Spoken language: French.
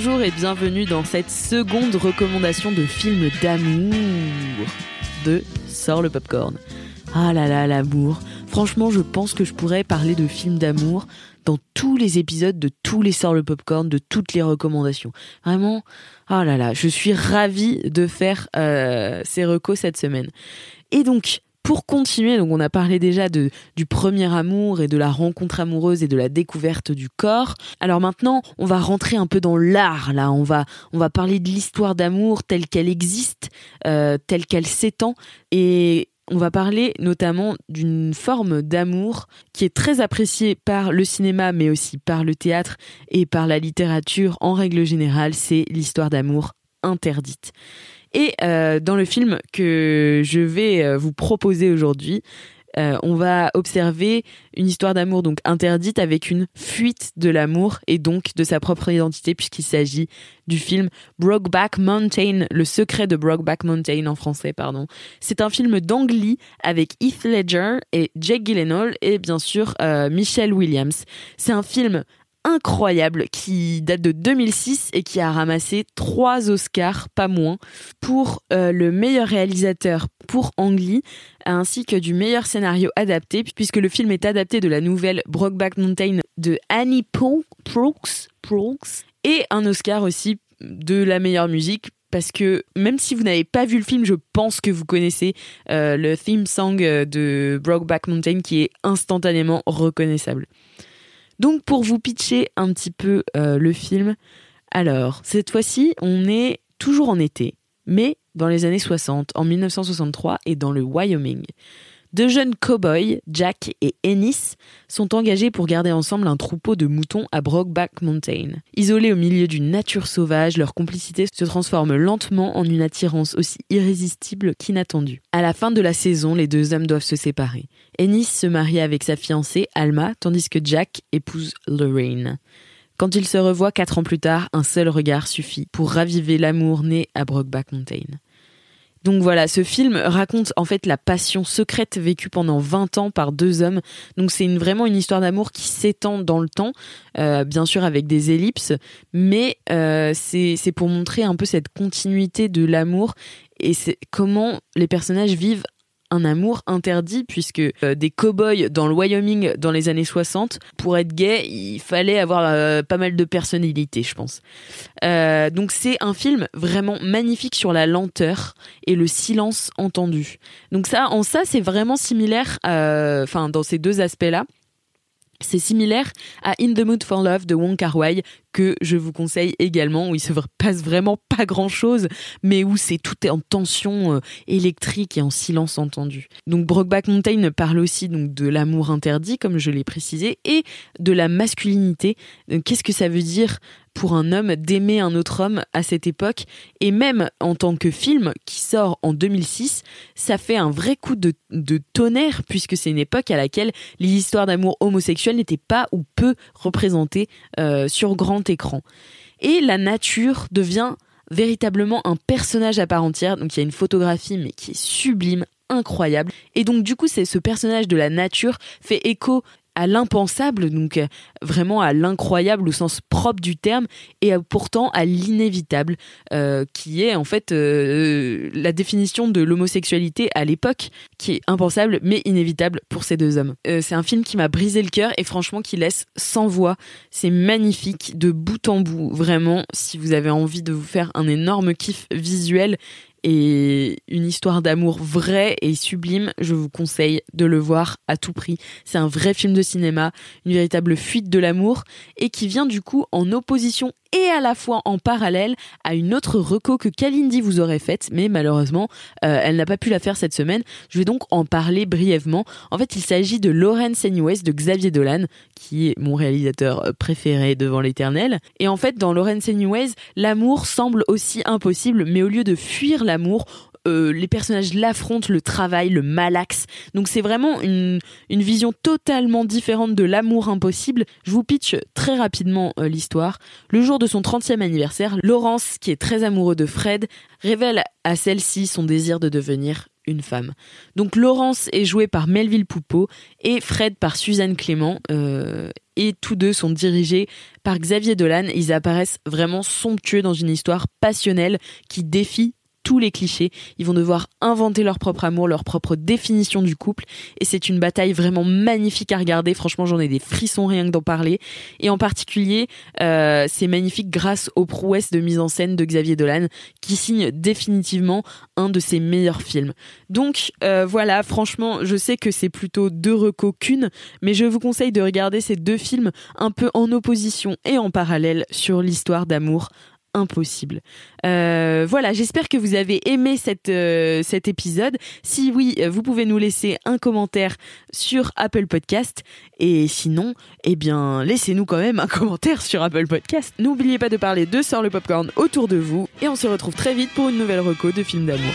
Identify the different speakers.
Speaker 1: Bonjour, et bienvenue dans cette seconde recommandation de film d'amour de Sort le Popcorn. Ah là là, l'amour. Franchement, je pense que je pourrais parler de films d'amour dans tous les épisodes de tous les Sort le Popcorn, de toutes les recommandations. Vraiment, ah là là, je suis ravie de faire euh, ces recos cette semaine. Et donc, pour continuer, donc on a parlé déjà du premier amour et de la rencontre amoureuse et de la découverte du corps. Alors maintenant, on va rentrer un peu dans l'art. Là, on va on va parler de l'histoire d'amour telle qu'elle existe, euh, telle qu'elle s'étend, et on va parler notamment d'une forme d'amour qui est très appréciée par le cinéma, mais aussi par le théâtre et par la littérature en règle générale. C'est l'histoire d'amour interdite. Et euh, dans le film que je vais euh, vous proposer aujourd'hui, euh, on va observer une histoire d'amour donc interdite avec une fuite de l'amour et donc de sa propre identité puisqu'il s'agit du film Brokeback Mountain, le secret de Brokeback Mountain en français pardon. C'est un film d'Ang Lee avec Heath Ledger et Jake Gyllenhaal et bien sûr Michelle Williams. C'est un film incroyable qui date de 2006 et qui a ramassé trois Oscars, pas moins, pour euh, le meilleur réalisateur pour Ang Lee, ainsi que du meilleur scénario adapté, puisque le film est adapté de la nouvelle Brokeback Mountain de Annie Proulx, et un Oscar aussi de la meilleure musique parce que même si vous n'avez pas vu le film, je pense que vous connaissez euh, le theme song euh, de Brokeback Mountain qui est instantanément reconnaissable. Donc pour vous pitcher un petit peu euh, le film, alors cette fois-ci on est toujours en été, mais dans les années 60, en 1963 et dans le Wyoming. Deux jeunes cow-boys, Jack et Ennis, sont engagés pour garder ensemble un troupeau de moutons à Brokeback Mountain. Isolés au milieu d'une nature sauvage, leur complicité se transforme lentement en une attirance aussi irrésistible qu'inattendue. À la fin de la saison, les deux hommes doivent se séparer. Ennis se marie avec sa fiancée, Alma, tandis que Jack épouse Lorraine. Quand ils se revoient quatre ans plus tard, un seul regard suffit pour raviver l'amour né à Brokeback Mountain. Donc voilà, ce film raconte en fait la passion secrète vécue pendant 20 ans par deux hommes. Donc c'est vraiment une histoire d'amour qui s'étend dans le temps, euh, bien sûr avec des ellipses, mais euh, c'est pour montrer un peu cette continuité de l'amour et comment les personnages vivent un amour interdit puisque euh, des cow-boys dans le Wyoming dans les années 60 pour être gay il fallait avoir euh, pas mal de personnalité je pense. Euh, donc c'est un film vraiment magnifique sur la lenteur et le silence entendu. Donc ça en ça c'est vraiment similaire enfin dans ces deux aspects là c'est similaire à In the Mood for Love de Wong Kar Wai que je vous conseille également où il se passe vraiment pas grand chose mais où c'est tout en tension euh, électrique et en silence entendu. Donc Brokeback Mountain parle aussi de l'amour interdit comme je l'ai précisé et de la masculinité. Euh, qu'est-ce que ça veut dire pour un homme d'aimer un autre homme à cette époque. Et même en tant que film qui sort en 2006, ça fait un vrai coup de, tonnerre puisque c'est une époque à laquelle les histoires d'amour homosexuel n'étaient pas ou peu représentées euh, sur grand écran. Et la nature devient véritablement un personnage à part entière. Donc il y a une photographie mais qui est sublime, incroyable. Et donc du coup, c'est ce personnage de la nature fait écho à l'impensable, donc euh, vraiment à l'incroyable au sens propre du terme, et pourtant à l'inévitable, euh, qui est en fait euh, la définition de l'homosexualité à l'époque, qui est impensable mais inévitable pour ces deux hommes. c'est un film qui m'a brisé le cœur et franchement qui laisse sans voix. C'est magnifique de bout en bout, vraiment. Si vous avez envie de vous faire un énorme kiff visuel et une histoire d'amour vraie et sublime, je vous conseille de le voir à tout prix. C'est un vrai film de cinéma, une véritable fuite de l'amour et qui vient du coup en opposition et à la fois en parallèle à une autre reco que Kalindi vous aurait faite, mais malheureusement, euh, elle n'a pas pu la faire cette semaine. Je vais donc en parler brièvement. En fait, il s'agit de Lawrence Anyways de Xavier Dolan, qui est mon réalisateur euh, préféré devant l'éternel. Et en fait, dans Lawrence Anyways, l'amour semble aussi impossible, mais au lieu de fuir l'amour, euh, les personnages l'affrontent, le travail, le malaxe. Donc c'est vraiment une, vision totalement différente de l'amour impossible. Je vous pitch très rapidement euh, l'histoire. Le jour de son 30e anniversaire, Laurence, qui est très amoureux de Fred, révèle à celle-ci son désir de devenir une femme. Donc Laurence est jouée par Melville Poupeau et Fred par Suzanne Clément. Euh, et tous deux sont dirigés par Xavier Dolan. Ils apparaissent vraiment somptueux dans une histoire passionnelle qui défie tous les clichés. Ils vont devoir inventer leur propre amour, leur propre définition du couple. Et c'est une bataille vraiment magnifique à regarder. Franchement, j'en ai des frissons rien que d'en parler. Et en particulier, euh, c'est magnifique grâce aux prouesses de mise en scène de Xavier Dolan, qui signe définitivement un de ses meilleurs films. Donc euh, voilà, franchement, je sais que c'est plutôt deux recos qu'une, mais je vous conseille de regarder ces deux films un peu en opposition et en parallèle sur l'histoire d'amour impossible. Euh, voilà, j'espère que vous avez aimé euh, cet épisode. Si oui, vous pouvez nous laisser un commentaire sur Apple Podcast. Et sinon, eh bien, laissez-nous quand même un commentaire sur Apple Podcast. N'oubliez pas de parler de Sort le Popcorn autour de vous. Et on se retrouve très vite pour une nouvelle reco de film d'amour.